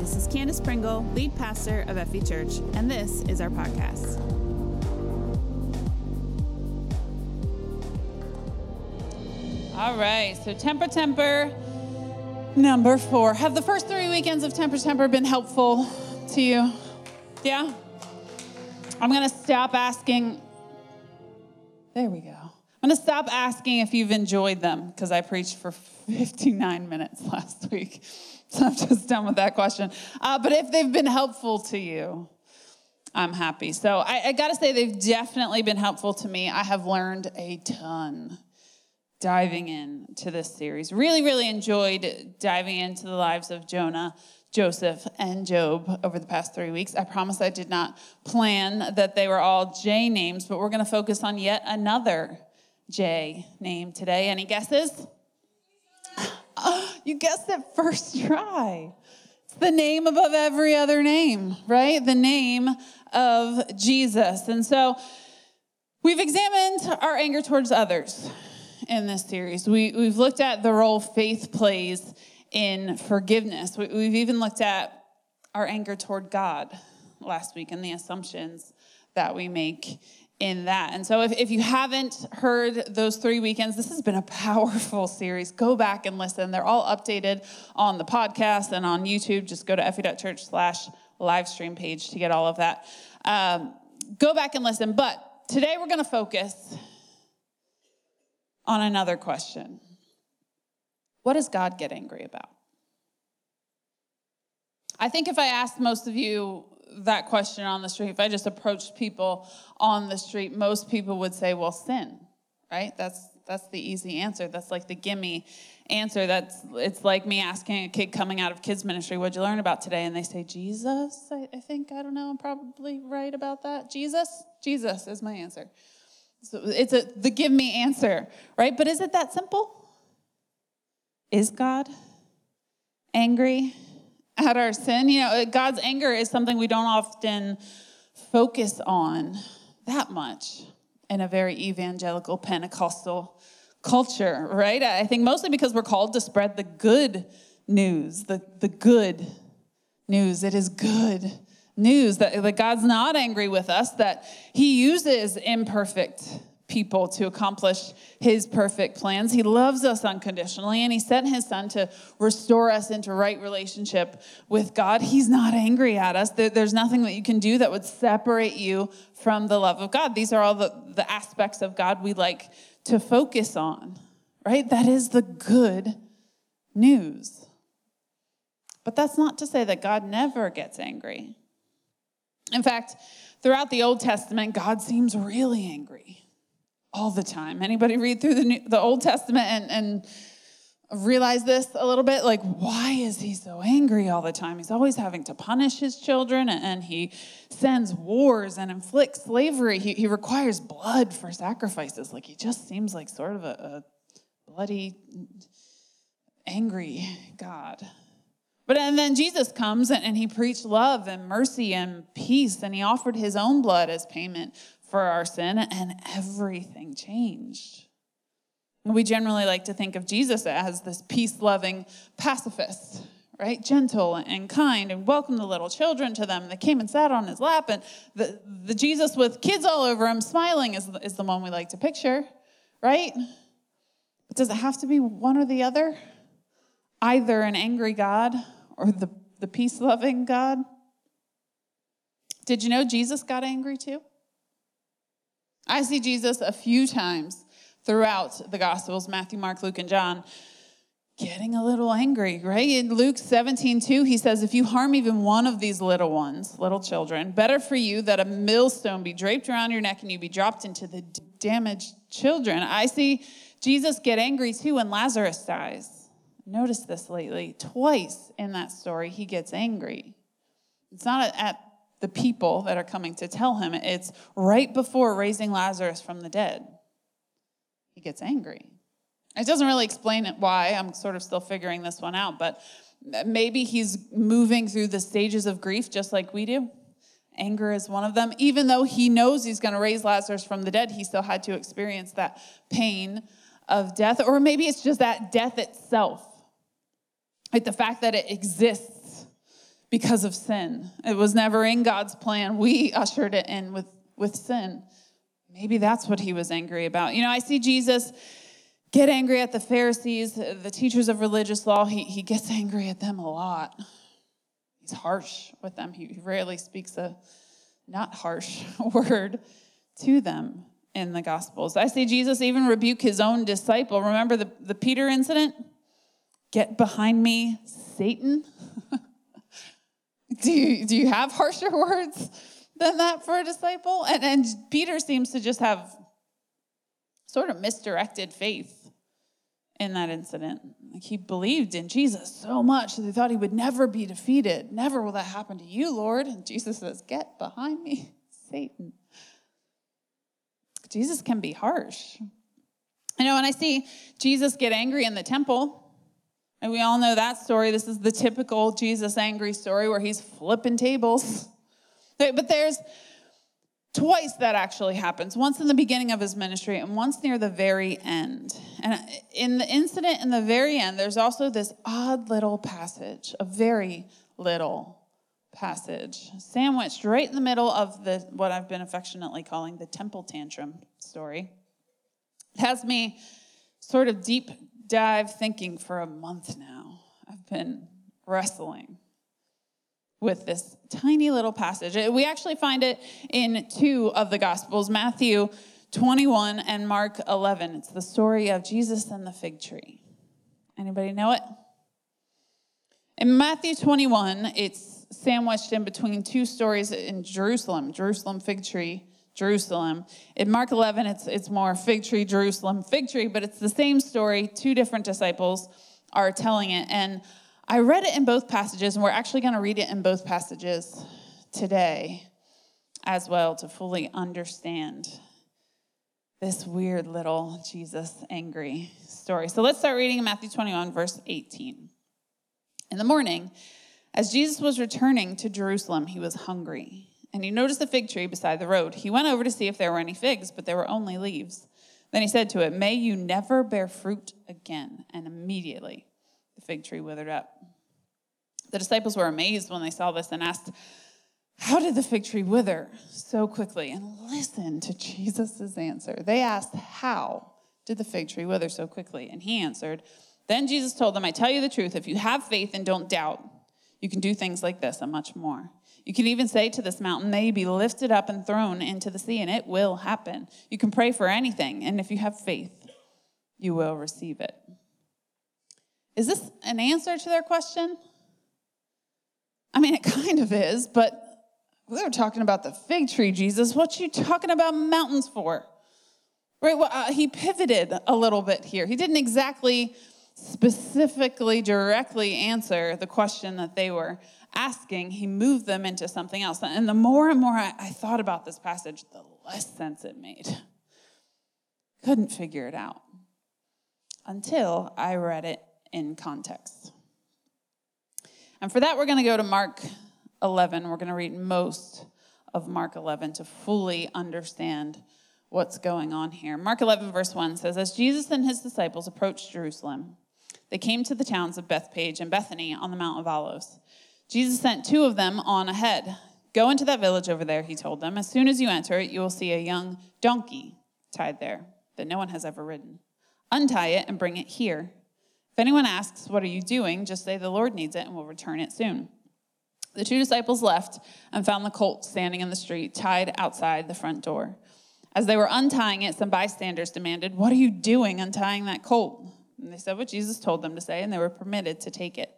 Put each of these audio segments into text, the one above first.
this is Candace Pringle, lead pastor of FE Church, and this is our podcast. All right, so temper, temper, number four. Have the first three weekends of temper, temper been helpful to you? Yeah? I'm gonna stop asking. There we go. I'm going to stop asking if you've enjoyed them because I preached for 59 minutes last week. So I'm just done with that question. Uh, but if they've been helpful to you, I'm happy. So I, I got to say, they've definitely been helpful to me. I have learned a ton diving into this series. Really, really enjoyed diving into the lives of Jonah. Joseph and Job over the past three weeks. I promise I did not plan that they were all J names, but we're going to focus on yet another J name today. Any guesses? you guessed it first try. It's the name above every other name, right? The name of Jesus. And so we've examined our anger towards others in this series. We, we've looked at the role faith plays in forgiveness. We, we've even looked at our anger toward God last week and the assumptions that we make in that. And so, if, if you haven't heard those three weekends, this has been a powerful series. Go back and listen. They're all updated on the podcast and on YouTube. Just go to effie.church slash live stream page to get all of that. Um, go back and listen. But today we're going to focus on another question What does God get angry about? I think if I asked most of you that question on the street, if I just approached people on the street, most people would say, well, sin, right? That's that's the easy answer. That's like the gimme answer. That's it's like me asking a kid coming out of kids ministry, what'd you learn about today? And they say, Jesus, I, I think, I don't know, I'm probably right about that. Jesus? Jesus is my answer. So it's a the give me answer, right? But is it that simple? Is God angry? At our sin. You know, God's anger is something we don't often focus on that much in a very evangelical Pentecostal culture, right? I think mostly because we're called to spread the good news, the, the good news. It is good news that, that God's not angry with us, that He uses imperfect people to accomplish his perfect plans. He loves us unconditionally, and he sent his son to restore us into right relationship with God. He's not angry at us. There's nothing that you can do that would separate you from the love of God. These are all the, the aspects of God we like to focus on, right? That is the good news. But that's not to say that God never gets angry. In fact, throughout the Old Testament, God seems really angry all the time. Anybody read through the, New, the Old Testament and, and realize this a little bit? Like, why is he so angry all the time? He's always having to punish his children and he sends wars and inflicts slavery. He, he requires blood for sacrifices. Like, he just seems like sort of a, a bloody, angry God. But and then Jesus comes and, and he preached love and mercy and peace, and he offered his own blood as payment for our sin, and everything changed. We generally like to think of Jesus as this peace loving pacifist, right? Gentle and kind and welcomed the little children to them. They came and sat on his lap. And the, the Jesus with kids all over him smiling is, is the one we like to picture, right? But does it have to be one or the other? Either an angry God or the, the peace loving God? Did you know Jesus got angry too? I see Jesus a few times throughout the Gospels Matthew, Mark, Luke, and John getting a little angry, right? In Luke 17, 2, he says, If you harm even one of these little ones, little children, better for you that a millstone be draped around your neck and you be dropped into the damaged children. I see Jesus get angry too when Lazarus dies. Notice this lately. Twice in that story, he gets angry. It's not at the people that are coming to tell him. It's right before raising Lazarus from the dead. He gets angry. It doesn't really explain it why. I'm sort of still figuring this one out, but maybe he's moving through the stages of grief just like we do. Anger is one of them. Even though he knows he's going to raise Lazarus from the dead, he still had to experience that pain of death. Or maybe it's just that death itself. Like the fact that it exists because of sin. It was never in God's plan. We ushered it in with, with sin. Maybe that's what he was angry about. You know, I see Jesus get angry at the Pharisees, the teachers of religious law. He, he gets angry at them a lot. He's harsh with them. He rarely speaks a not harsh word to them in the Gospels. I see Jesus even rebuke his own disciple. Remember the, the Peter incident? Get behind me, Satan. do, you, do you have harsher words than that for a disciple? And, and Peter seems to just have sort of misdirected faith in that incident. Like he believed in Jesus so much that he thought he would never be defeated. Never will that happen to you, Lord. And Jesus says, Get behind me, Satan. Jesus can be harsh. You know, when I see Jesus get angry in the temple, and we all know that story. This is the typical Jesus angry story where he's flipping tables. But there's twice that actually happens once in the beginning of his ministry and once near the very end. And in the incident in the very end, there's also this odd little passage, a very little passage, sandwiched right in the middle of the what I've been affectionately calling the temple tantrum story. It has me sort of deep dive thinking for a month now. I've been wrestling with this tiny little passage. Uh, we actually find it in two of the Gospels Matthew 21 and Mark 11. It's the story of Jesus and the fig tree. Anybody know it? In Matthew 21, it's sandwiched in between two stories in Jerusalem Jerusalem fig tree Jerusalem. In Mark 11, it's, it's more fig tree, Jerusalem, fig tree, but it's the same story. Two different disciples are telling it. And I read it in both passages, and we're actually going to read it in both passages today as well to fully understand this weird little Jesus angry story. So let's start reading in Matthew 21, verse 18. In the morning, as Jesus was returning to Jerusalem, he was hungry and he noticed a fig tree beside the road. He went over to see if there were any figs, but there were only leaves. Then he said to it, May you never bear fruit again. And immediately the fig tree withered up. The disciples were amazed when they saw this and asked, How did the fig tree wither so quickly? And listen to Jesus' answer. They asked, How did the fig tree wither so quickly? And he answered, Then Jesus told them, I tell you the truth, if you have faith and don't doubt, you can do things like this and much more. You can even say to this mountain, May be lifted up and thrown into the sea, and it will happen. You can pray for anything, and if you have faith, you will receive it. Is this an answer to their question? I mean, it kind of is, but we were talking about the fig tree, Jesus. What you talking about mountains for? Right? Well, uh, he pivoted a little bit here. He didn't exactly specifically, directly answer the question that they were asking, he moved them into something else. And the more and more I, I thought about this passage, the less sense it made. Couldn't figure it out until I read it in context. And for that, we're going to go to Mark 11. We're going to read most of Mark 11 to fully understand what's going on here. Mark 11, verse 1 says As Jesus and his disciples approached Jerusalem, they came to the towns of Bethphage and Bethany on the Mount of Olives. Jesus sent two of them on ahead. Go into that village over there, he told them. As soon as you enter it, you will see a young donkey tied there that no one has ever ridden. Untie it and bring it here. If anyone asks, What are you doing? just say, The Lord needs it and we'll return it soon. The two disciples left and found the colt standing in the street, tied outside the front door. As they were untying it, some bystanders demanded, What are you doing untying that colt? And they said what Jesus told them to say, and they were permitted to take it.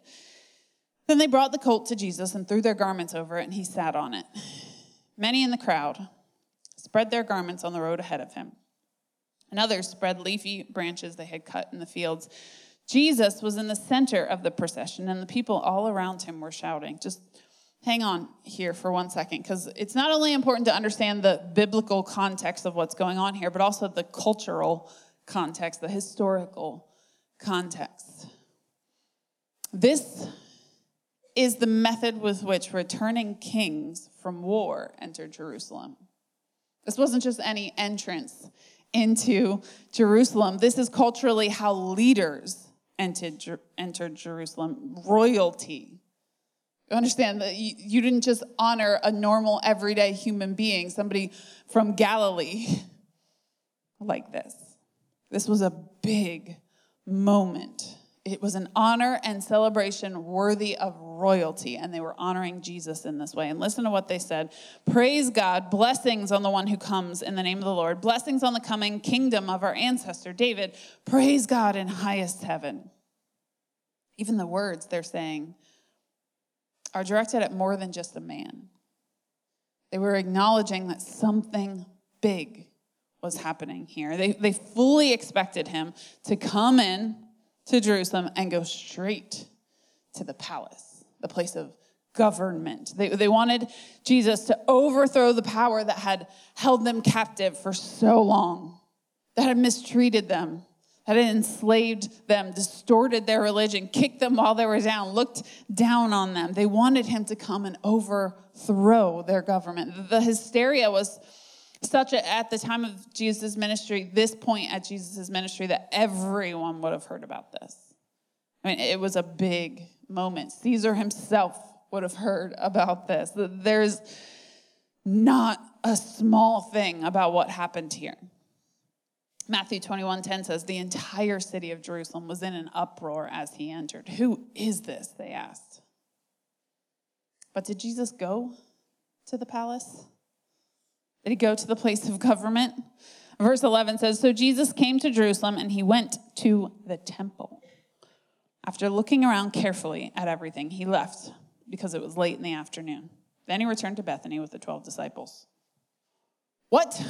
Then they brought the colt to Jesus and threw their garments over it, and he sat on it. Many in the crowd spread their garments on the road ahead of him, and others spread leafy branches they had cut in the fields. Jesus was in the center of the procession, and the people all around him were shouting. Just hang on here for one second, because it's not only important to understand the biblical context of what's going on here, but also the cultural context, the historical context. This is the method with which returning kings from war entered Jerusalem. This wasn't just any entrance into Jerusalem. This is culturally how leaders entered, entered Jerusalem. Royalty You Understand that you, you didn't just honor a normal, everyday human being, somebody from Galilee, like this. This was a big moment. It was an honor and celebration worthy of royalty, and they were honoring Jesus in this way. And listen to what they said Praise God, blessings on the one who comes in the name of the Lord, blessings on the coming kingdom of our ancestor David. Praise God in highest heaven. Even the words they're saying are directed at more than just a man. They were acknowledging that something big was happening here. They, they fully expected him to come in to Jerusalem and go straight to the palace, the place of government. They, they wanted Jesus to overthrow the power that had held them captive for so long, that had mistreated them, that had enslaved them, distorted their religion, kicked them while they were down, looked down on them. They wanted him to come and overthrow their government. The hysteria was such a, at the time of Jesus' ministry, this point at Jesus' ministry, that everyone would have heard about this. I mean, it was a big moment. Caesar himself would have heard about this. There's not a small thing about what happened here. Matthew 21 10 says, The entire city of Jerusalem was in an uproar as he entered. Who is this? They asked. But did Jesus go to the palace? He go to the place of government? Verse 11 says So Jesus came to Jerusalem and he went to the temple. After looking around carefully at everything, he left because it was late in the afternoon. Then he returned to Bethany with the 12 disciples. What?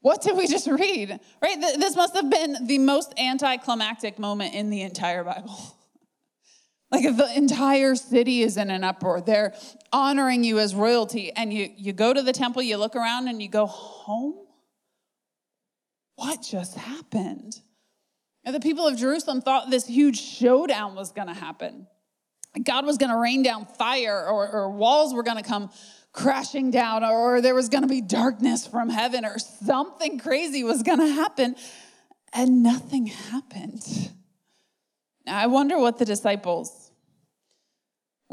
What did we just read? Right? This must have been the most anticlimactic moment in the entire Bible. Like if the entire city is in an uproar, they're honoring you as royalty, and you, you go to the temple, you look around, and you go, home? What just happened? And the people of Jerusalem thought this huge showdown was going to happen. God was going to rain down fire, or, or walls were going to come crashing down, or there was going to be darkness from heaven, or something crazy was going to happen. And nothing happened. Now, I wonder what the disciples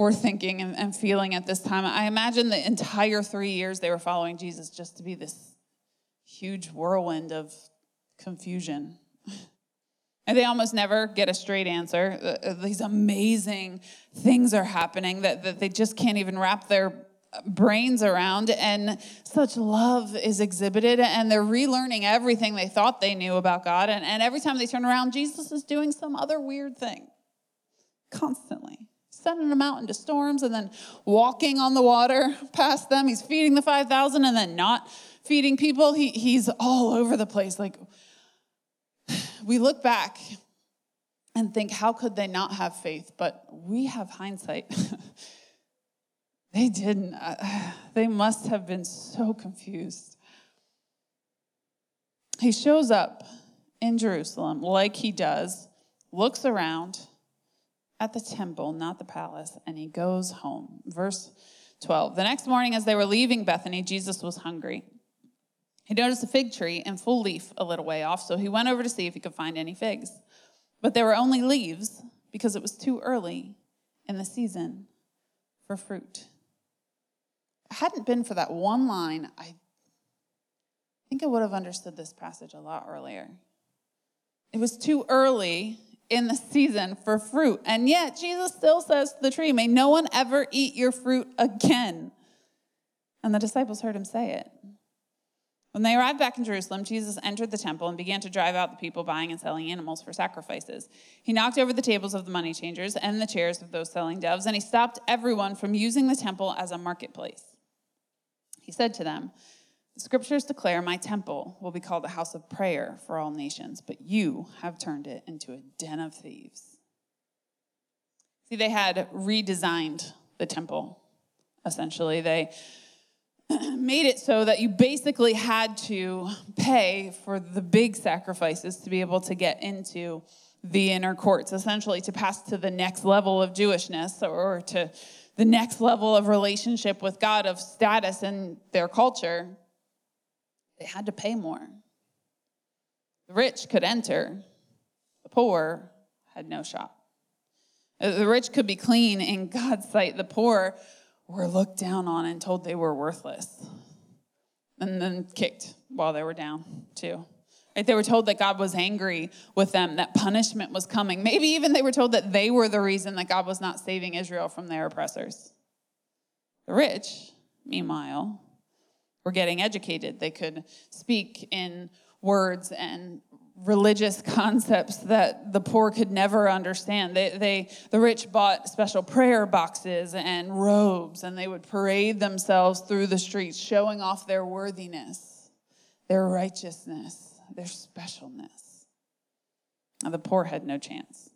were thinking and, and feeling at this time. I imagine the entire three years they were following Jesus just to be this huge whirlwind of confusion. And they almost never get a straight answer. Uh, uh, these amazing things are happening that, that they just can't even wrap their brains around. And such love is exhibited, and they're relearning everything they thought they knew about God. And, and every time they turn around, Jesus is doing some other weird thing constantly sending them out into storms and then walking on the water past them. He's feeding the 5,000 and then not feeding people. He, he's all over the place. Like, we look back and think, how could they not have faith? But we have hindsight. they didn't. Uh, they must have been so confused. He shows up in Jerusalem like he does, looks around, at the temple, not the palace, and he goes home. Verse 12. The next morning, as they were leaving Bethany, Jesus was hungry. He noticed a fig tree in full leaf a little way off, so he went over to see if he could find any figs. But there were only leaves because it was too early in the season for fruit. It hadn't been for that one line, I think I would have understood this passage a lot earlier. It was too early in the season for fruit. And yet, Jesus still says to the tree, May no one ever eat your fruit again. And the disciples heard him say it. When they arrived back in Jerusalem, Jesus entered the temple and began to drive out the people buying and selling animals for sacrifices. He knocked over the tables of the money changers and the chairs of those selling doves, and he stopped everyone from using the temple as a marketplace. He said to them, the scriptures declare, My temple will be called a house of prayer for all nations, but you have turned it into a den of thieves. See, they had redesigned the temple, essentially. They made it so that you basically had to pay for the big sacrifices to be able to get into the inner courts, essentially to pass to the next level of Jewishness or to the next level of relationship with God, of status in their culture. They had to pay more. The rich could enter, the poor had no shot. Uh, the rich could be clean in God's sight. The poor were looked down on and told they were worthless. And then kicked while they were down, too. Right? They were told that God was angry with them, that punishment was coming. Maybe even they were told that they were the reason that God was not saving Israel from their oppressors. The rich, meanwhile, were getting educated. They could speak in words and religious concepts that the poor could never understand. They, they, the rich bought special prayer boxes and robes, and they would parade themselves through the streets, showing off their worthiness, their righteousness, their specialness. Now, the poor had no chance.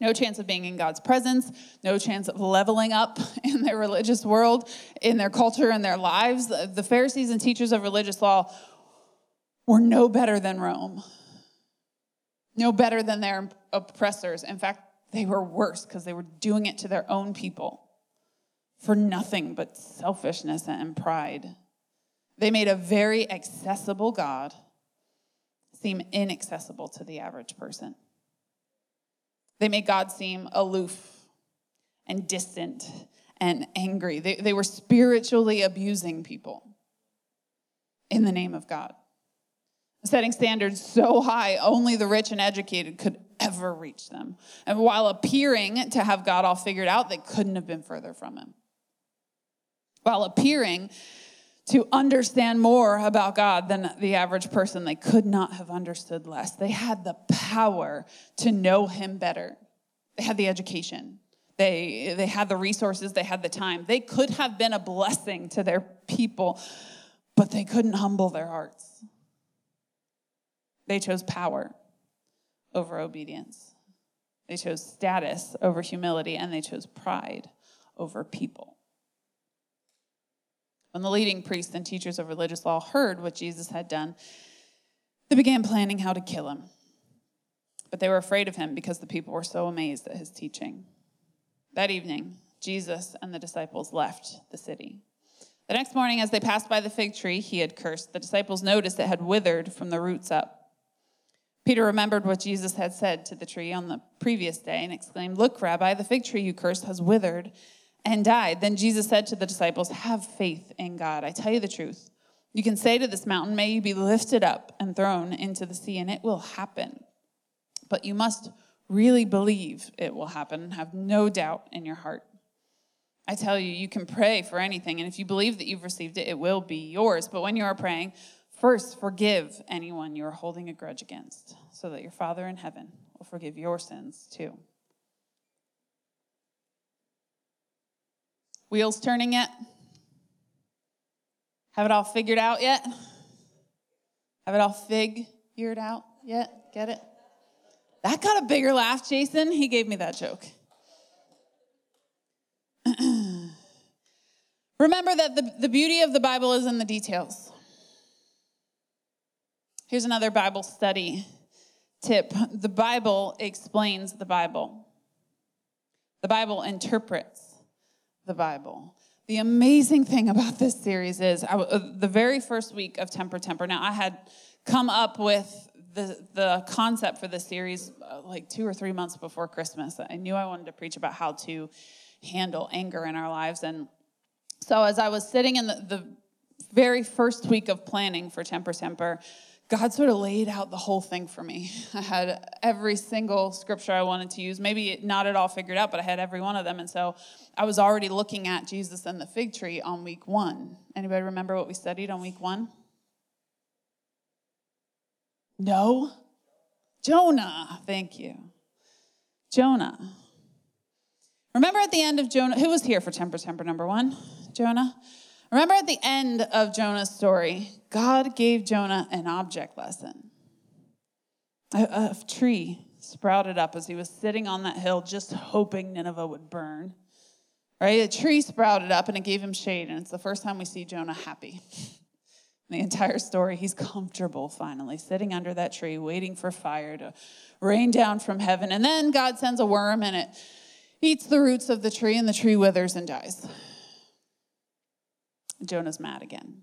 No chance of being in God's presence, no chance of leveling up in their religious world, in their culture, in their lives. The Pharisees and teachers of religious law were no better than Rome, no better than their oppressors. In fact, they were worse because they were doing it to their own people for nothing but selfishness and pride. They made a very accessible God seem inaccessible to the average person. They made God seem aloof and distant and angry. They, they were spiritually abusing people in the name of God setting standards so high only the rich and educated could ever reach them. And while appearing to have God all figured out, they couldn't have been further from Him. While appearing to understand more about God than the average person, they could not have understood less. They had the power to know Him better, they had the education. They, they had the resources, they had the time. They could have been a blessing to their people, but they couldn't humble their hearts. They chose power over obedience. They chose status over humility, and they chose pride over people. When the leading priests and teachers of religious law heard what Jesus had done, they began planning how to kill him. But they were afraid of him because the people were so amazed at his teaching. That evening, Jesus and the disciples left the city. The next morning, as they passed by the fig tree he had cursed, the disciples noticed it had withered from the roots up. Peter remembered what Jesus had said to the tree on the previous day and exclaimed, Look, Rabbi, the fig tree you cursed has withered and died. Then Jesus said to the disciples, Have faith in God. I tell you the truth. You can say to this mountain, May you be lifted up and thrown into the sea, and it will happen. But you must really believe it will happen and have no doubt in your heart. I tell you, you can pray for anything, and if you believe that you've received it, it will be yours. But when you are praying, First, forgive anyone you are holding a grudge against, so that your Father in heaven will forgive your sins too. Wheels turning yet? Have it all figured out yet? Have it all figured out yet? Get it? That got a bigger laugh, Jason. He gave me that joke. Remember that the, the beauty of the Bible is in the details. Here's another Bible study tip the Bible explains the Bible, the Bible interprets the Bible. The amazing thing about this series is I, uh, the very first week of Temper Temper. Now, I had come up with the, the concept for this series uh, like two or three months before Christmas. I knew I wanted to preach about how to handle anger in our lives. And so, as I was sitting in the, the very first week of planning for Temper Temper, God sort of laid out the whole thing for me. I had every single scripture I wanted to use, maybe not at all figured out, but I had every one of them. And so I was already looking at Jesus and the fig tree on week one. Anybody remember what we studied on week one? No? Jonah. Thank you. Jonah. Remember at the end of Jonah, who was here for Temper Temper number one? Jonah? Remember at the end of Jonah's story, God gave Jonah an object lesson. A, a, tree sprouted up as he was sitting on that hill, just hoping Nineveh would burn. Right? A tree sprouted up and it gave him shade, and it's the first time we see Jonah happy. the entire story, he's comfortable finally, sitting under that tree, waiting for fire to rain down from heaven. And then God sends a worm and it eats the roots of the tree, and the tree withers and dies. Jonah's mad again,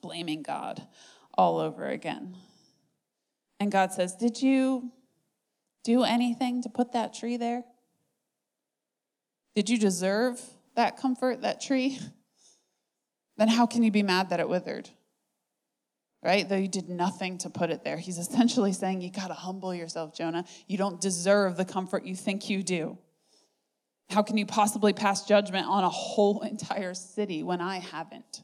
blaming God all over again. And God says, Did you do anything to put that tree there? Did you deserve that comfort, that tree? Then how can you be mad that it withered? Right? Though you did nothing to put it there. He's essentially saying, You got to humble yourself, Jonah. You don't deserve the comfort you think you do. How can you possibly pass judgment on a whole entire city when I haven't?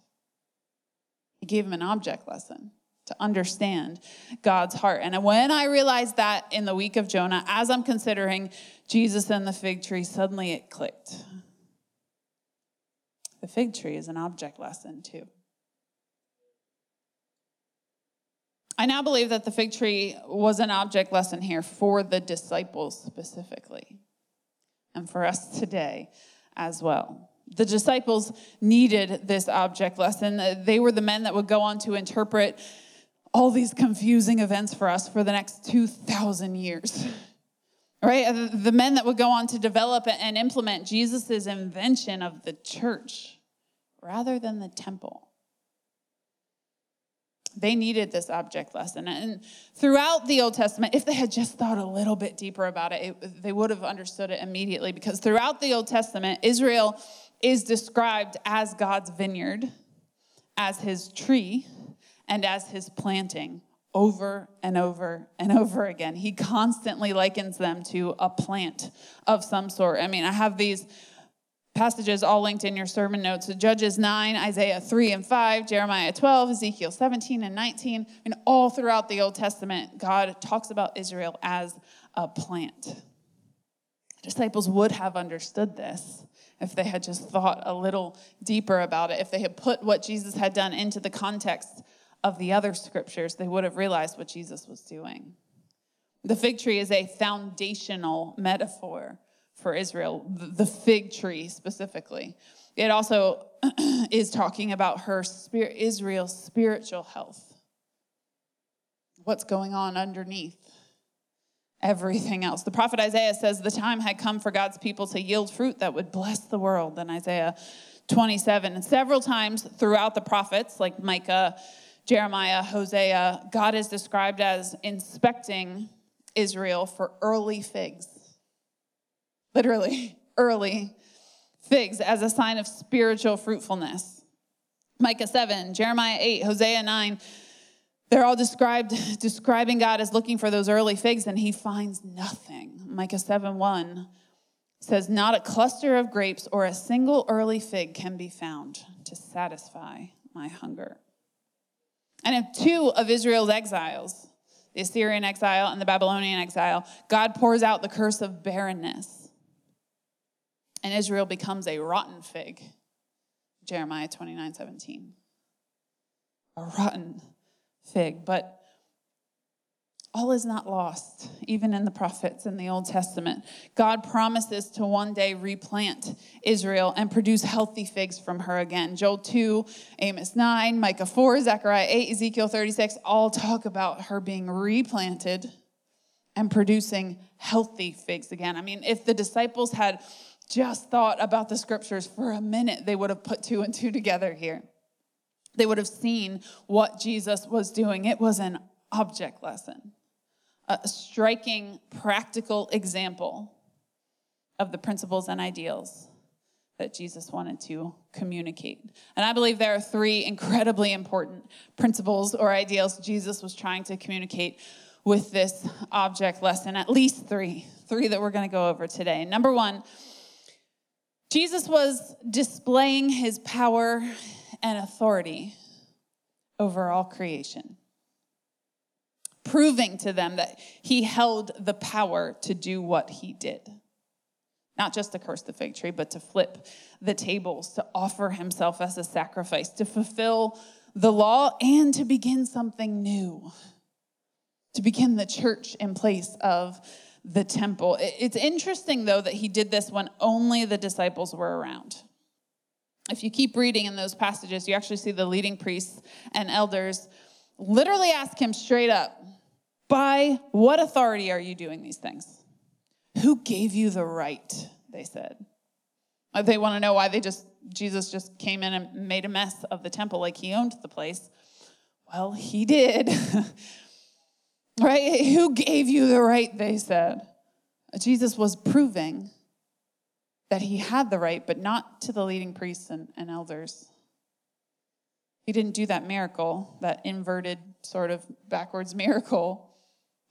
He gave him an object lesson to understand God's heart. And when I realized that in the week of Jonah, as I'm considering Jesus and the fig tree, suddenly it clicked. The fig tree is an object lesson too. I now believe that the fig tree was an object lesson here for the disciples specifically, and for us today as well. The disciples needed this object lesson. They were the men that would go on to interpret all these confusing events for us for the next 2,000 years. Right? The men that would go on to develop and implement Jesus' invention of the church rather than the temple. They needed this object lesson. And throughout the Old Testament, if they had just thought a little bit deeper about it, it, they would have understood it immediately because throughout the Old Testament, Israel is described as God's vineyard, as his tree, and as his planting over and over and over again. He constantly likens them to a plant of some sort. I mean, I have these passages all linked in your sermon notes Judges 9, Isaiah 3 and 5, Jeremiah 12, Ezekiel 17 and 19. And all throughout the Old Testament, God talks about Israel as a plant. disciples would have understood this if they had just thought a little deeper about it, if they had put what Jesus had done into the context of the other scriptures, they would have realized what Jesus was doing. The fig tree is a foundational metaphor for Israel, the fig tree specifically. It also is talking about her spirit, Israel's spiritual health. What's going on underneath everything else? The prophet Isaiah says the time had come for God's people to yield fruit that would bless the world in Isaiah 27. And several times throughout the prophets, like Micah, Jeremiah, Hosea, God is described as inspecting Israel for early figs literally early figs as a sign of spiritual fruitfulness. Micah 7, Jeremiah 8, Hosea 9, they're all described describing God as looking for those early figs and he finds nothing. Micah 7 1 says, Not a cluster of grapes or a single early fig can be found to satisfy my hunger. And in two of Israel's exiles, the Assyrian exile and the Babylonian exile, God pours out the curse of barrenness and Israel becomes a rotten fig. Jeremiah 29 17. A rotten fig. But all is not lost, even in the prophets in the Old Testament. God promises to one day replant Israel and produce healthy figs from her again. Joel 2, Amos 9, Micah 4, Zechariah 8, Ezekiel 36 all talk about her being replanted and producing healthy figs again. I mean, if the disciples had just thought about the scriptures for a minute, they would have put two and two together here. They would have seen what Jesus was doing. It was an object lesson, a striking, practical example of the principles and ideals that Jesus wanted to communicate. And I believe there are three incredibly important principles or ideals Jesus was trying to communicate with this object lesson, at least three, three that we're going to go over today. Number one, Jesus was displaying his power and authority over all creation, proving to them that he held the power to do what he did. Not just to curse the fig tree, but to flip the tables, to offer himself as a sacrifice, to fulfill the law, and to begin something new, to begin the church in place of the temple. It's interesting, though, that he did this when only the disciples were around. If you keep reading in those passages, you actually see the leading priests and elders literally ask him straight up, By what authority are you doing these things? Who gave you the right? They said. Uh, they want to know why they just, Jesus just came in and made a mess of the temple like he owned the place. Well, he did. Right? Who gave you the right? They said. Jesus was proving that he had the right, but not to the leading priests and, and elders. He didn't do that miracle, that inverted sort of backwards miracle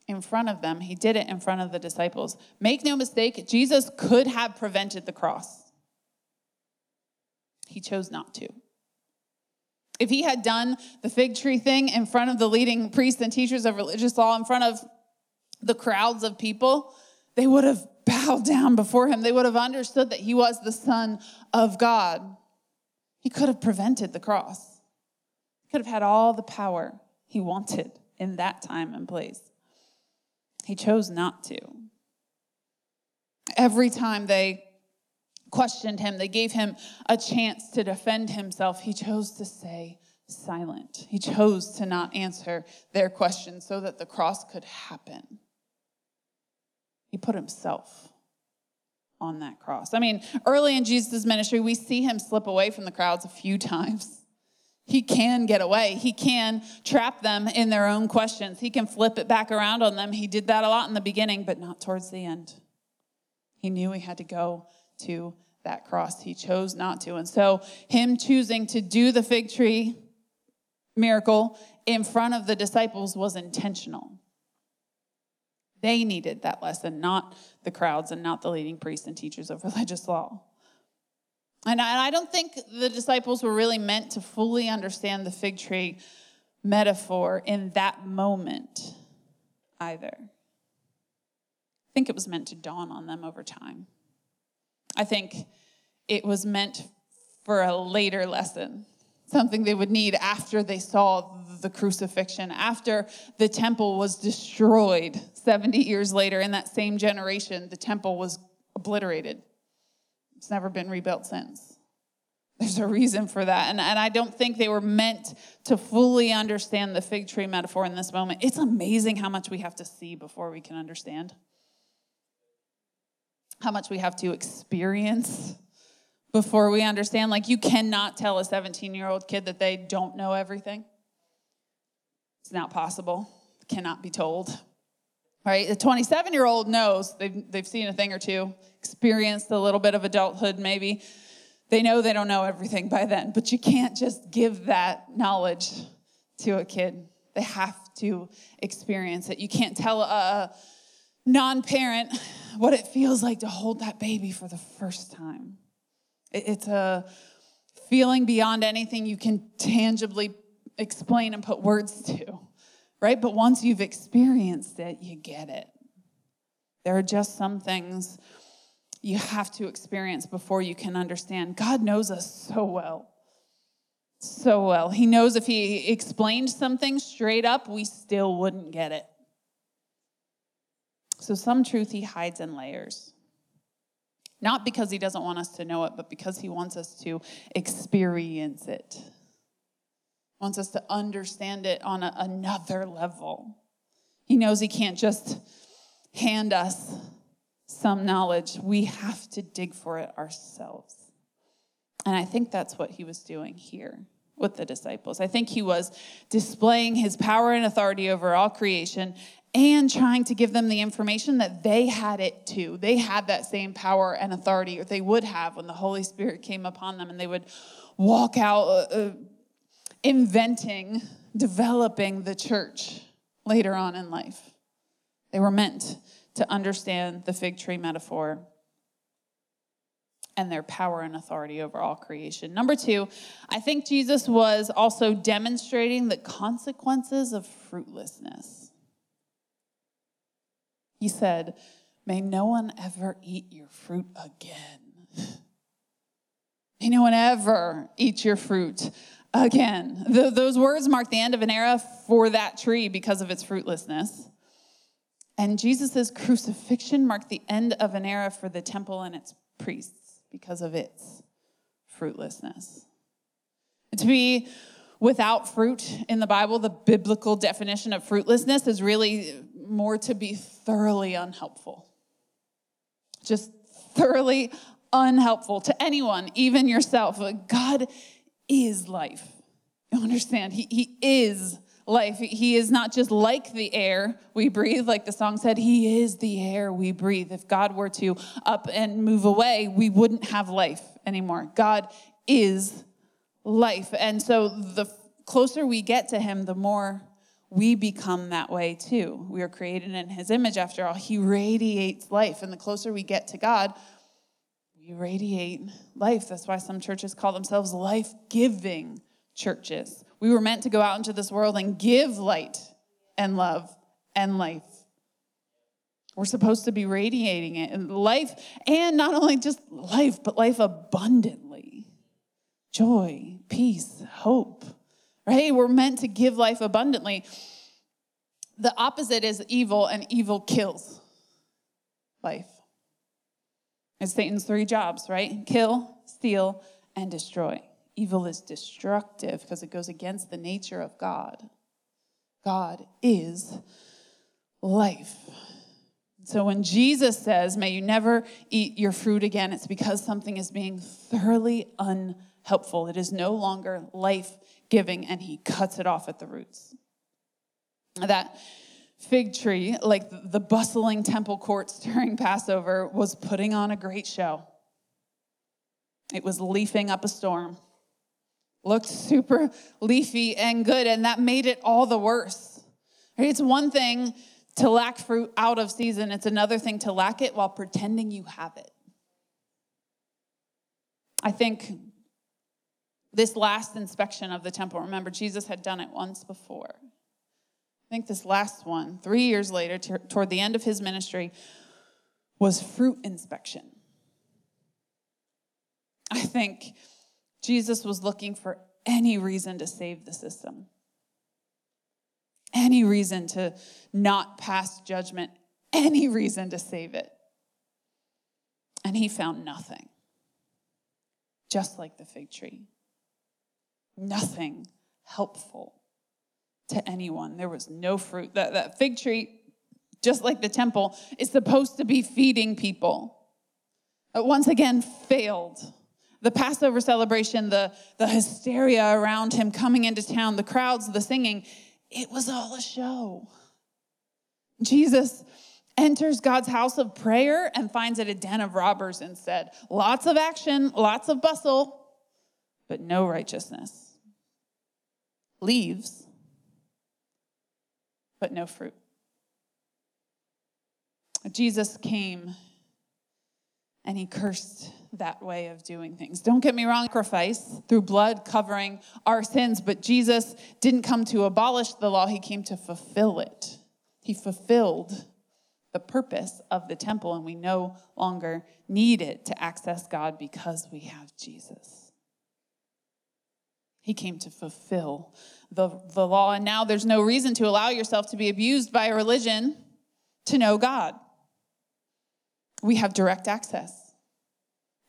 in front of them. He did it in front of the disciples. Make no mistake, Jesus could have prevented the cross. He chose not to. If he had done the fig tree thing in front of the leading priests and teachers of religious law, in front of the crowds of people, they would have bowed down before him. They would have understood that he was the Son of God. He could have prevented the cross, he could have had all the power he wanted in that time and place. He chose not to. Every time they questioned him, they gave him a chance to defend himself, he chose to stay silent. He chose to not answer their questions so that the cross could happen. He put himself on that cross. I mean, early in Jesus' ministry, we see him slip away from the crowds a few times. He can get away. He can trap them in their own questions. He can flip it back around on them. He did that a lot in the beginning, but not towards the end. He knew he had to go to that cross. He chose not to. And so, him choosing to do the fig tree miracle in front of the disciples was intentional. They needed that lesson, not the crowds and not the leading priests and teachers of religious law. And I don't think the disciples were really meant to fully understand the fig tree metaphor in that moment either. I think it was meant to dawn on them over time. I think it was meant for a later lesson, something they would need after they saw the crucifixion, after the temple was destroyed 70 years later in that same generation, the temple was obliterated. It's never been rebuilt since. There's a reason for that. And, and I don't think they were meant to fully understand the fig tree metaphor in this moment. It's amazing how much we have to see before we can understand, how much we have to experience before we understand. Like, you cannot tell a 17 year old kid that they don't know everything. It's not possible, it cannot be told right? The 27 year old knows they've, they've seen a thing or two, experienced a little bit of adulthood maybe. They know they don't know everything by then, but you can't just give that knowledge to a kid. They have to experience it. You can't tell a non parent what it feels like to hold that baby for the first time. It's a feeling beyond anything you can tangibly explain and put words to right? But once you've experienced it, you get it. There are just some things you have to experience before you can understand. God knows us so well. So well. He knows if He explained something straight up, we still wouldn't get it. So, some truth He hides in layers. Not because He doesn't want us to know it, but because He wants us to experience it wants us to understand it on a, another level. He knows He can't just hand us some knowledge, we have to dig for it ourselves. And I think that's what He was doing here with the disciples. I think He was displaying His power and authority over all creation and trying to give them the information that they had it too. They had that same power and authority, or they would have when the Holy Spirit came upon them and they would walk out. Uh, uh, inventing, developing the church later on in life. They were meant to understand the fig tree metaphor and their power and authority over all creation. Number two, I think Jesus was also demonstrating the consequences of fruitlessness. He said, May no one ever eat your fruit again. May no one ever eat your fruit again. Those words mark the end of an era for that tree because of its fruitlessness. And Jesus' crucifixion marked the end of an era for the temple and its priests because of its fruitlessness. To be without fruit in the Bible, the biblical definition of fruitlessness is really more to be thoroughly unhelpful. Just thoroughly unhelpful to anyone, even yourself. God is life. You understand? He, he is life. He is not just like the air we breathe, like the song said, He is the air we breathe. If God were to up and move away, we wouldn't have life anymore. God is life. And so the closer we get to Him, the more we become that way too. We are created in His image, after all. He radiates life. And the closer we get to God, we radiate life. That's why some churches call themselves life giving churches. We were meant to go out into this world and give light and love and life. We're supposed to be radiating it life, and not only just life, but life abundantly joy, peace, hope, right? We're meant to give life abundantly. The opposite is evil, and evil kills life. It's Satan's three jobs, right? Kill, steal, and destroy. Evil is destructive because it goes against the nature of God. God is life. So when Jesus says, May you never eat your fruit again, it's because something is being thoroughly unhelpful. It is no longer life giving, and he cuts it off at the roots. That fig tree, like the bustling temple courts during Passover, was putting on a great show. It was leafing up a storm looked super leafy and good, and that made it all the worse. It's one thing to lack fruit out of season, it's another thing to lack it while pretending you have it. I think this last inspection of the temple, remember, Jesus had done it once before. I think this last one, three years later, t- toward the end of his ministry, was fruit inspection. I think Jesus was looking for any reason to save the system, any reason to not pass judgment, any reason to save it. And he found nothing, just like the fig tree. Nothing helpful to anyone. There was no fruit. That, that fig tree, just like the temple, is supposed to be feeding people. But once again, failed the Passover celebration, the, the hysteria around him coming into town, the crowds, the singing, it was all a show. Jesus enters God's house of prayer and finds it a den of robbers instead. Lots of action, lots of bustle, but no righteousness. Leaves, but no fruit. Jesus came and he cursed that way of doing things. Don't get me wrong, sacrifice through blood covering our sins, but Jesus didn't come to abolish the law, he came to fulfill it. He fulfilled the purpose of the temple, and we no longer need it to access God because we have Jesus. He came to fulfill the, the law, and now there's no reason to allow yourself to be abused by a religion to know God we have direct access.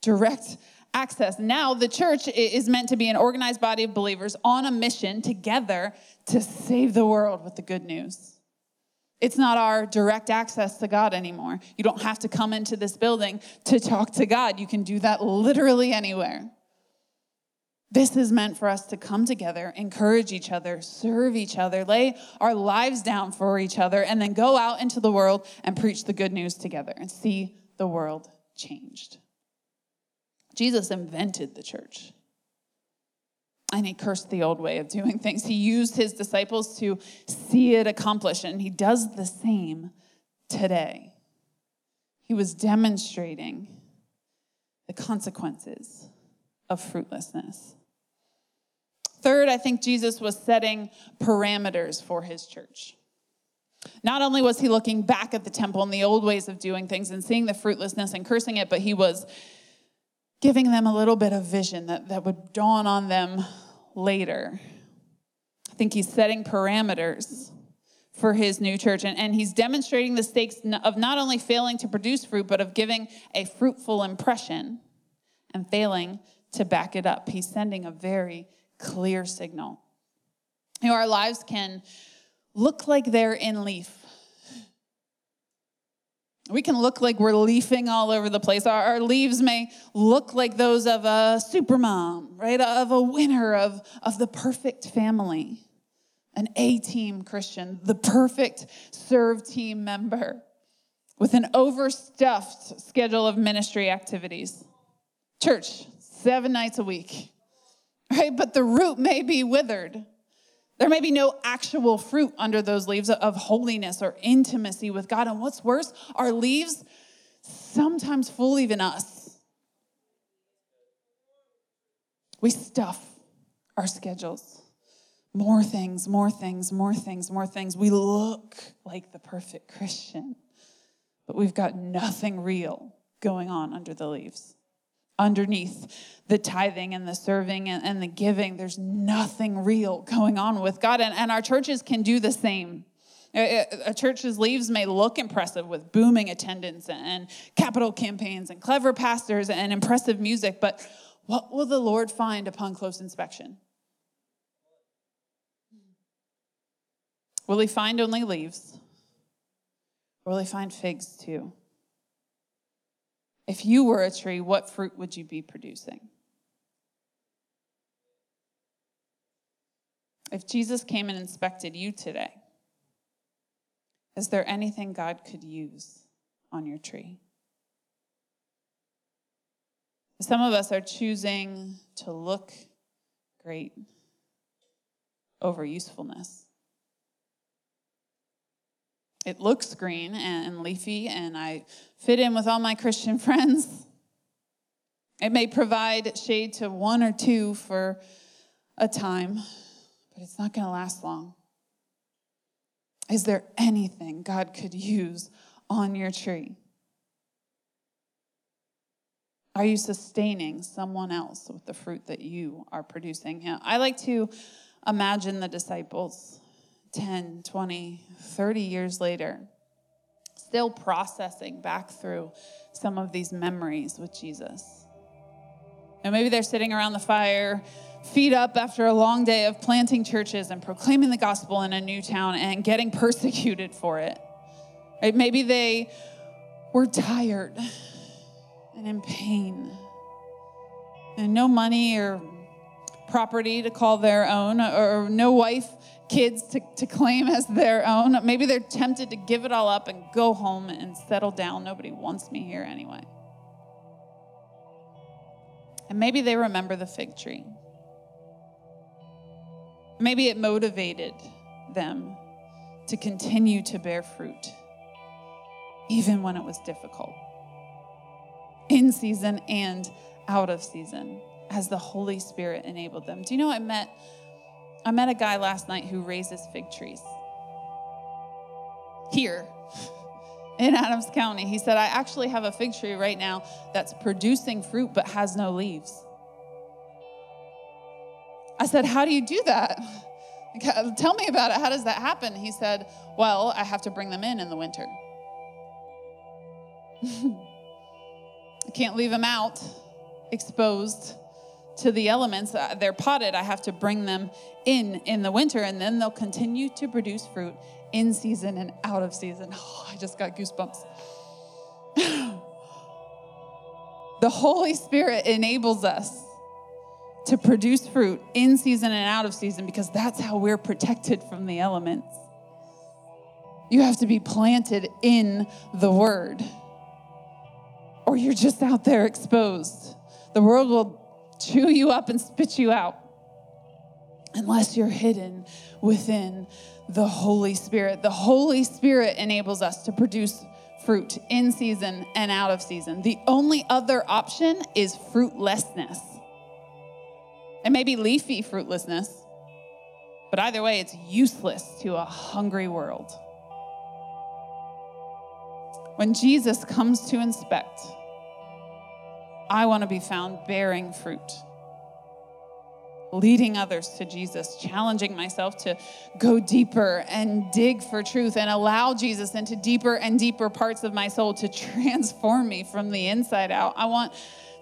Direct access. Now, the church is meant to be an organized body of believers on a mission together to save the world with the good news. It's not our direct access to God anymore. You don't have to come into this building to talk to God. You can do that literally anywhere. This is meant for us to come together, encourage each other, serve each other, lay our lives down for each other, and then go out into the world and preach the good news together and see the world changed. Jesus invented the church. And he cursed the old way of doing things. He used his disciples to see it accomplished, and he does the same today. He was demonstrating the consequences of fruitlessness. Third, I think Jesus was setting parameters for his church. Not only was he looking back at the temple and the old ways of doing things and seeing the fruitlessness and cursing it, but he was giving them a little bit of vision that, that would dawn on them later. I think he's setting parameters for his new church. And, and he's demonstrating the stakes of not only failing to produce fruit, but of giving a fruitful impression and failing to back it up. He's sending a very clear signal. You know, our lives can look like they're in leaf. We can look like we're leafing all over the place. Our, our, leaves may look like those of a supermom, right? Of a winner, of, of the perfect family. an A team Christian, the perfect serve team member with an overstuffed schedule of ministry activities. Church, seven nights a week, right? But the root may be withered. There may be no actual fruit under those leaves of holiness or intimacy with God. And what's worse, our leaves sometimes fool even us. We stuff our schedules. More things, more things, more things, more things. We look like the perfect Christian, but we've got nothing real going on under the leaves underneath the tithing and the serving and, and, the giving. There's nothing real going on with God. And, and our churches can do the same. A, church's leaves may look impressive with booming attendance and capital campaigns and clever pastors and impressive music, but what will the Lord find upon close inspection? Will he find only leaves? Or will he find figs too? If you were a tree, what fruit would you be producing? If Jesus came and inspected you today, is there anything God could use on your tree? Some of us are choosing to look great over usefulness. It looks green and leafy, and I fit in with all my Christian friends. It may provide shade to one or two for a time, but it's not going to last long. Is there anything God could use on your tree? Are you sustaining someone else with the fruit that you are producing? I like to imagine the disciples 10, 20, 30 years later, still processing back through some of these memories with Jesus. And maybe they're sitting around the fire, feet up after a long day of planting churches and proclaiming the gospel in a new town and getting persecuted for it. Right? Maybe they were tired and in pain and no money or property to call their own or no wife kids to, to claim as their own. Maybe they're tempted to give it all up and go home and settle down. Nobody wants me here anyway. And maybe they remember the fig tree. Maybe it motivated them to continue to bear fruit, even when it was difficult, in season and out of season, as the Holy Spirit enabled them. Do you know I met I met a guy last night who raises fig trees here in Adams County. He said, I actually have a fig tree right now that's producing fruit but has no leaves. I said, How do you do that? Uh, tell me about it. How does that happen? He said, Well, I have to bring them in in the winter. I can't leave them out exposed to the elements. Uh, they're potted. I have to bring them in in the winter, and then they'll continue to produce fruit in season and out of season. Oh, I just got goosebumps. the Holy Spirit enables us to produce fruit in season and out of season because that's how we're protected from the elements. You have to be planted in the word, or you're just out there exposed. The world will chew you up and spit you out unless you're hidden within the Holy Spirit. The Holy Spirit enables us to produce fruit in season and out of season. The only other option is fruitlessness. It may be leafy fruitlessness, but either way, it's useless to a hungry world. When Jesus comes to inspect, I want to be found bearing fruit, leading others to Jesus, challenging myself to go deeper and dig for truth and allow Jesus into deeper and deeper parts of my soul to transform me from the inside out. I want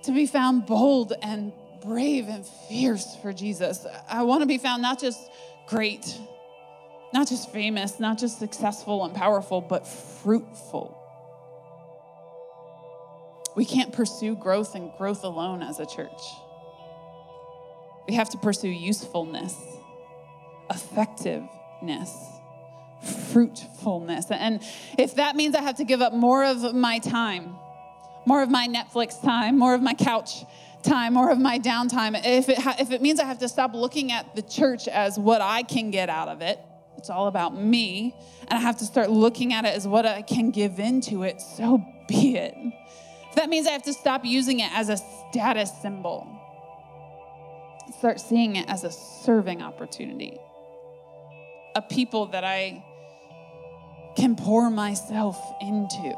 to be found bold and brave and fierce for Jesus. I want to be found not just great, not just famous, not just successful and powerful, but fruitful. We can't pursue growth and growth alone as a church. We have to pursue usefulness, effectiveness, Fruitfulness. And if that means I have to give up more of my time, more of my Netflix time, more of my couch time, more of my downtime, if it, ha- if it means I have to stop looking at the church as what I can get out of it, it's all about me, and I have to start looking at it as what I can give into it, so be it. That means I have to stop using it as a status symbol, start seeing it as a serving opportunity, a people that I can pour myself into.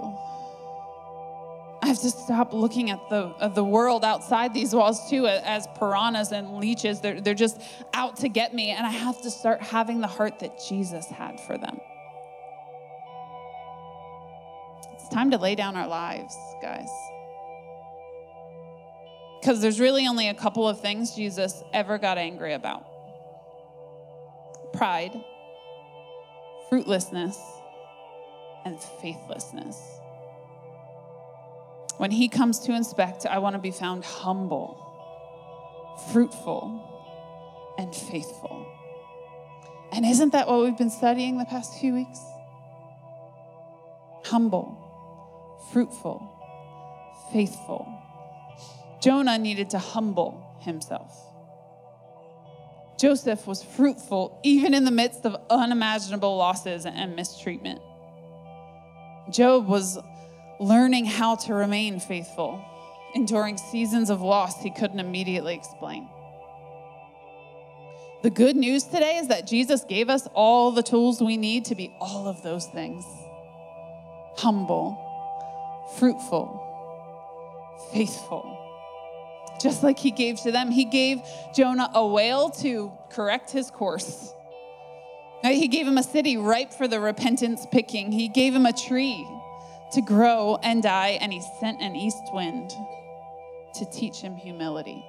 I have to stop looking at the, at the world outside these walls too as piranhas and leeches. They're, they're just out to get me. And I have to start having the heart that Jesus had for them. It's time to lay down our lives, guys. Because there's really only a couple of things Jesus ever got angry about pride, fruitlessness, and faithlessness. When he comes to inspect, I want to be found humble, fruitful, and faithful. And isn't that what we've been studying the past few weeks? Humble, fruitful, faithful. Jonah needed to humble himself. Joseph was fruitful even in the midst of unimaginable losses and mistreatment. Job was learning how to remain faithful, enduring seasons of loss he couldn't immediately explain. The good news today is that Jesus gave us all the tools we need to be all of those things humble, fruitful, faithful. Just like he gave to them, he gave Jonah a whale to correct his course. He gave him a city ripe for the repentance picking. He gave him a tree to grow and die, and he sent an east wind to teach him humility.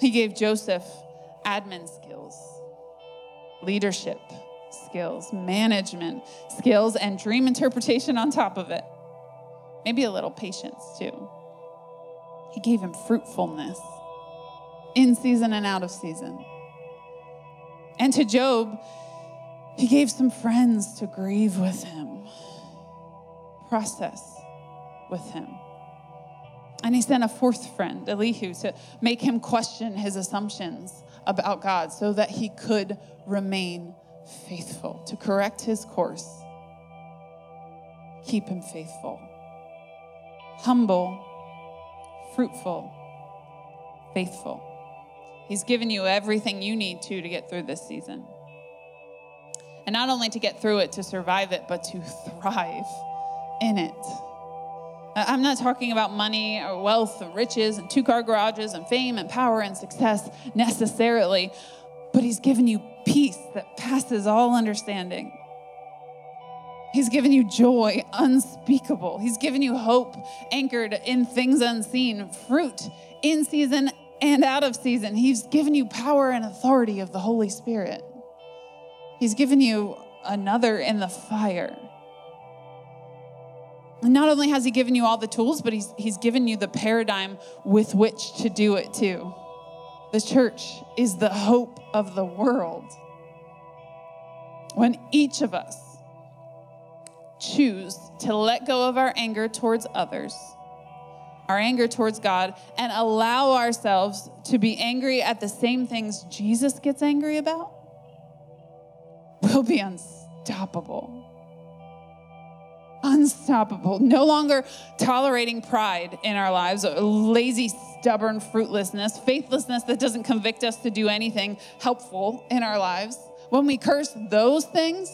He gave Joseph admin skills, leadership skills, management skills, and dream interpretation on top of it. Maybe a little patience too. He gave him fruitfulness in season and out of season. And to Job, he gave some friends to grieve with him, process with him. And he sent a fourth friend, Elihu, to make him question his assumptions about God so that he could remain faithful, to correct his course. Keep him faithful, humble, fruitful, faithful. He's given you everything you need to to get through this season. And not only to get through it, to survive it, but to thrive in it. I'm not talking about money or wealth or riches and two car garages and fame and power and success necessarily, but He's given you peace that passes all understanding. He's given you joy unspeakable. He's given you hope anchored in things unseen, fruit in season and out of season. He's given you power and authority of the Holy Spirit. He's given you another in the fire. And not only has he given you all the tools, but he's, he's given you the paradigm with which to do it too. The church is the hope of the world. When each of us choose to let go of our anger towards others, our anger towards God, and allow ourselves to be angry at the same things Jesus gets angry about, we'll be unstoppable. Unstoppable. No longer tolerating pride in our lives, lazy, stubborn fruitlessness, faithlessness that doesn't convict us to do anything helpful in our lives. When we curse those things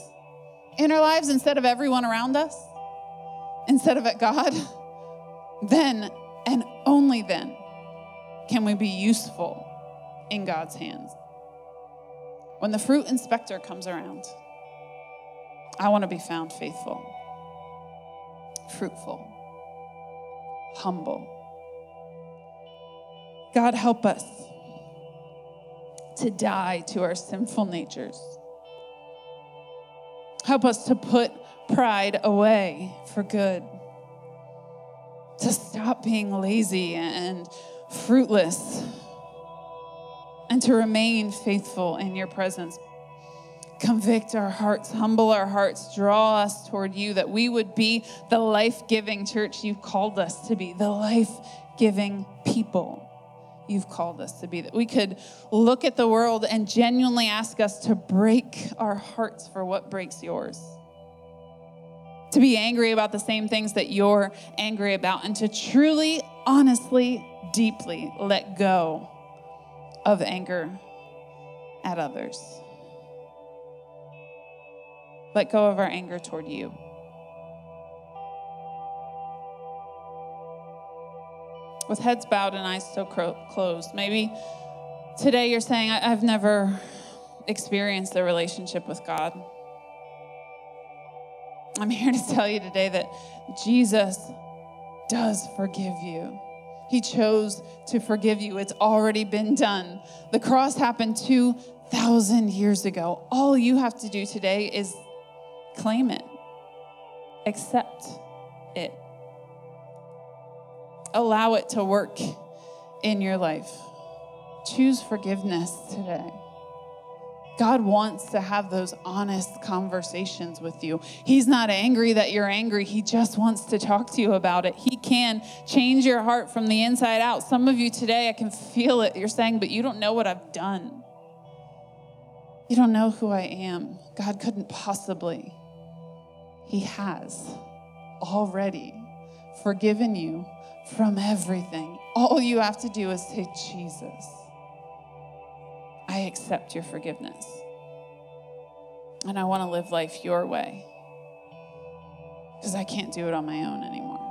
in our lives instead of everyone around us, instead of at God, then and only then can we be useful in God's hands. When the fruit inspector comes around, I want to be found faithful, fruitful, humble. God, help us to die to our sinful natures. Help us to put pride away for good, to stop being lazy and fruitless and to remain faithful in your presence convict our hearts, humble our hearts, draw us toward you, that we would be the life giving church you've called us to be, the life giving people you've called us to be, that we could look at the world and genuinely ask us to break our hearts for what breaks yours. To be angry about the same things that you're angry about, and to truly, honestly, deeply let go of anger at others. Let go of our anger toward you. With heads bowed and eyes still closed, maybe today you're saying, I've never experienced a relationship with God. I'm here to tell you today that Jesus does forgive you. He chose to forgive you. It's already been done. The cross happened 2,000 years ago. All you have to do today is claim it, accept allow it to work in your life. Choose forgiveness today. God wants to have those honest conversations with you. He's not angry that you're angry. He just wants to talk to you about it. He can change your heart from the inside out. Some of you today, I can feel it. You're saying, but you don't know what I've done. You don't know who I am. God couldn't possibly. He has already forgiven you from everything. All you have to do is say, Jesus. I accept your forgiveness. And I want to live life your way because I can't do it on my own anymore.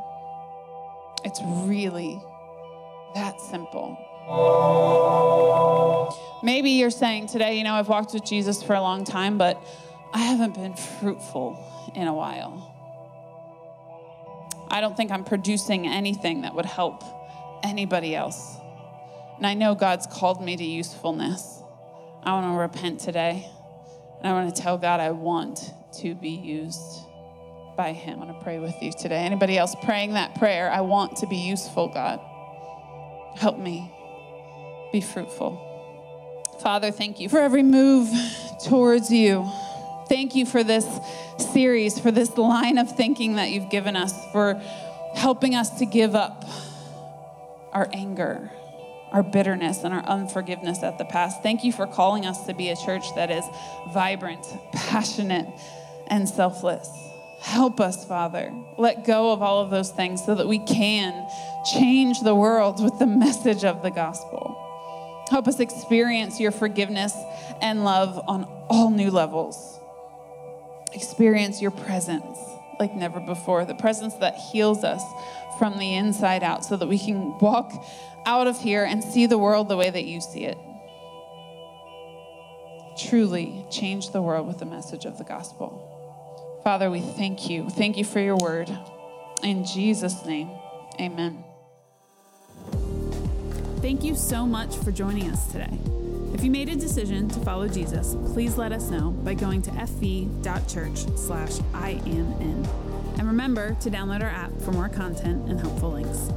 It's really that simple. Maybe you're saying today, you know, I've walked with Jesus for a long time, but I haven't been fruitful in a while. I don't think I'm producing anything that would help anybody else. And I know God's called me to usefulness. I want to repent today. And I want to tell God I want to be used by Him. I want to pray with you today. Anybody else praying that prayer? I want to be useful, God. Help me be fruitful. Father, thank you for every move towards you. Thank you for this series, for this line of thinking that you've given us, for helping us to give up our anger our bitterness and our unforgiveness at the past. Thank you for calling us to be a church that is vibrant, passionate, and selfless. Help us, Father. Let go of all of those things so that we can change the world with the message of the gospel. Help us experience your forgiveness and love on all new levels. Experience your presence like never before, the presence that heals us from the inside out so that we can walk out of here and see the world the way that you see it. Truly change the world with the message of the gospel. Father, we thank you. Thank you for your word. In Jesus' name, amen. Thank you so much for joining us today. If you made a decision to follow Jesus, please let us know by going to fv.church slash I am in. And remember to download our app for more content and helpful links.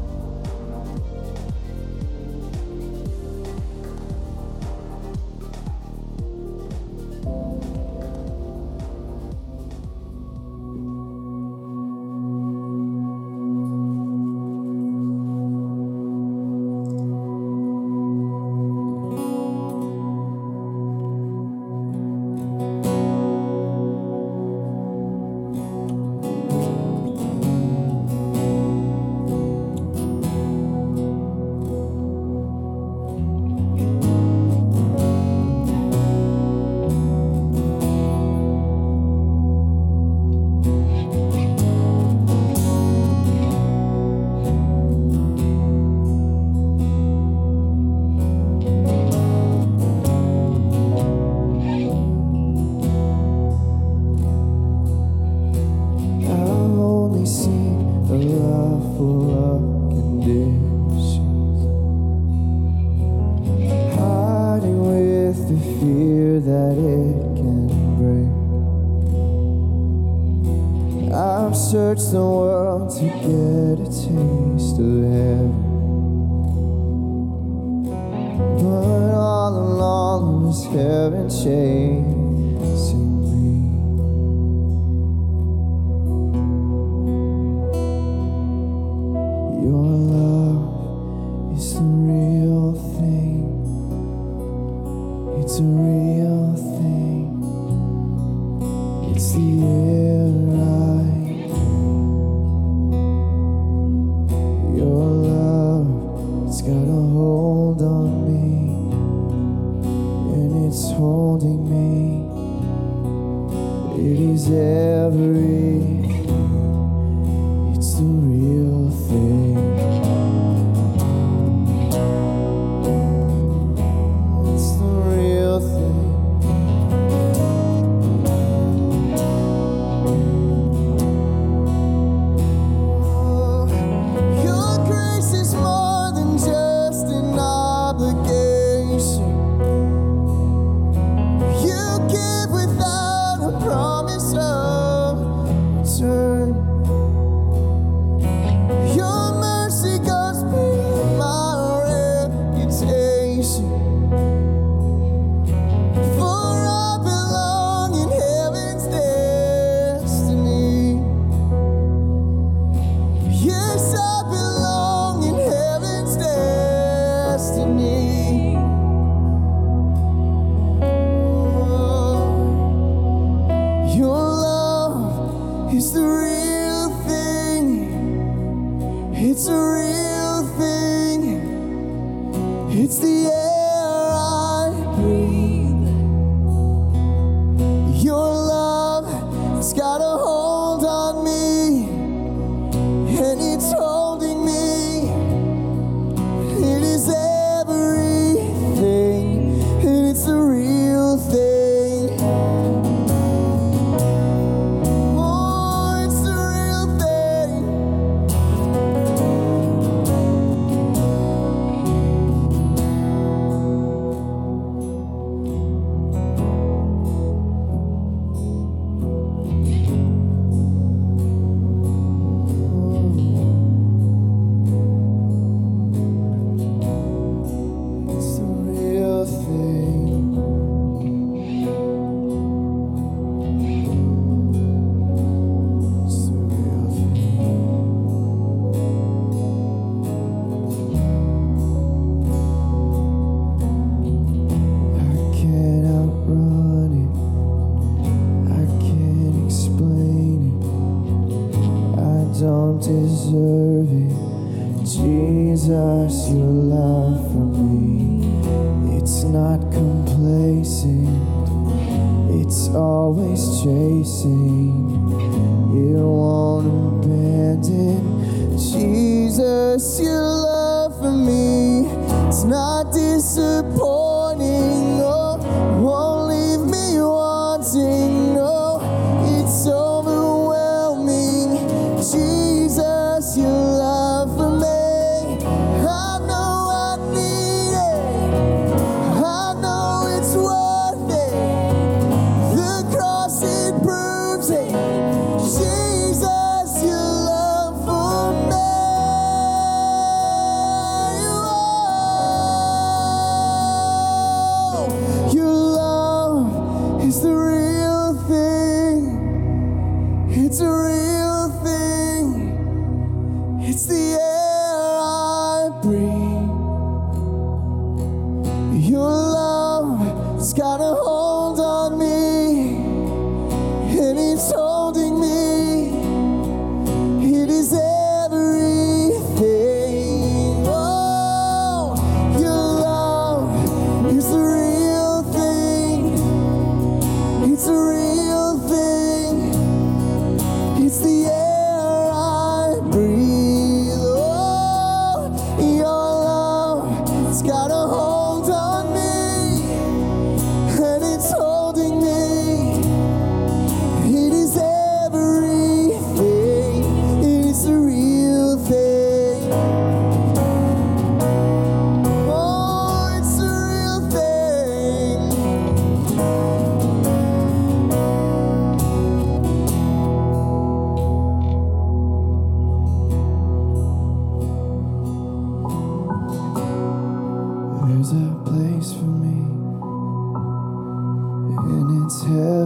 Jesus, your love for me, it's not disappointing,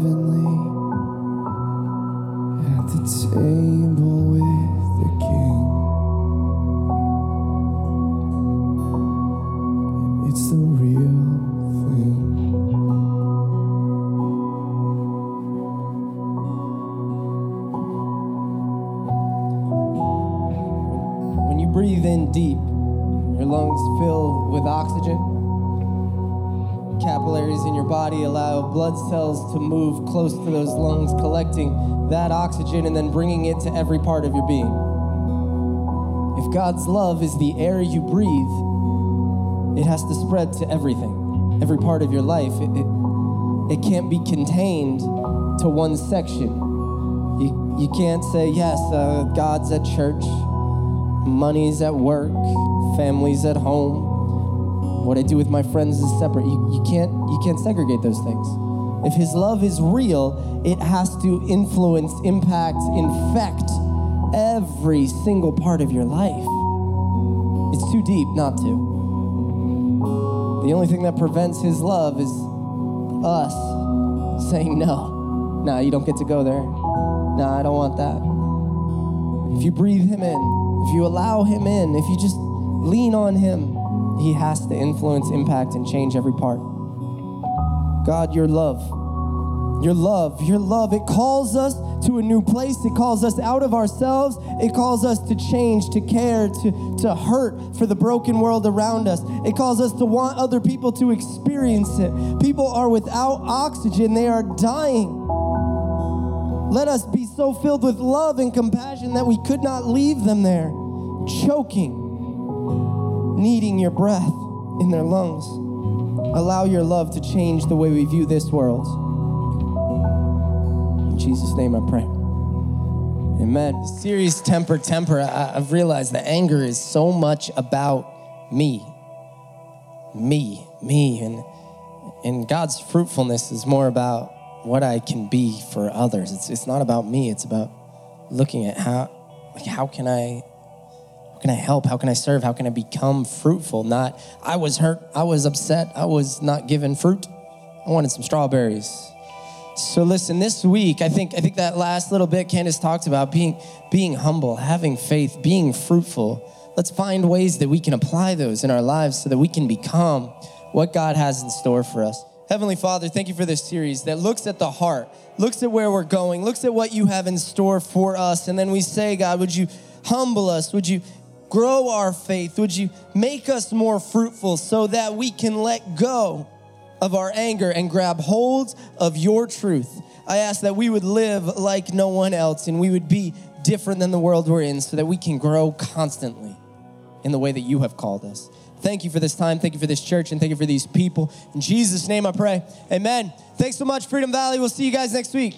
heavenly close to those lungs, collecting that oxygen and then bringing it to every part of your being. If God's love is the air you breathe, it has to spread to everything, every part of your life. It, it, it can't be contained to one section. You, you can't say, yes, uh, God's at church, money's at work, family's at home. What I do with my friends is separate. You, you can't you can't segregate those things. If his love is real, it has to influence, impact, infect every single part of your life. It's too deep not to. The only thing that prevents his love is us saying no. Nah, you don't get to go there. Nah, I don't want that. If you breathe him in, if you allow him in, if you just lean on him, he has to influence, impact, and change every part. God, your love, your love, your love. It calls us to a new place. It calls us out of ourselves. It calls us to change, to care, to, to hurt for the broken world around us. It calls us to want other people to experience it. People are without oxygen, they are dying. Let us be so filled with love and compassion that we could not leave them there, choking, needing your breath in their lungs. Allow your love to change the way we view this world. In Jesus' name I pray. Amen. The series Temper, Temper, I, I've realized that anger is so much about me. Me, me. And, and God's fruitfulness is more about what I can be for others. It's, it's not about me, it's about looking at how, like, how can I can I help? How can I serve? How can I become fruitful? Not, I was hurt, I was upset, I was not given fruit. I wanted some strawberries. So listen, this week, I think I think that last little bit Candace talked about being being humble, having faith, being fruitful. Let's find ways that we can apply those in our lives so that we can become what God has in store for us. Heavenly Father, thank you for this series that looks at the heart, looks at where we're going, looks at what you have in store for us. And then we say, God, would you humble us? Would you grow our faith? Would you make us more fruitful so that we can let go of our anger and grab hold of your truth? I ask that we would live like no one else and we would be different than the world we're in so that we can grow constantly in the way that you have called us. Thank you for this time. Thank you for this church and thank you for these people. In Jesus' name I pray. Amen. Thanks so much, Freedom Valley. We'll see you guys next week.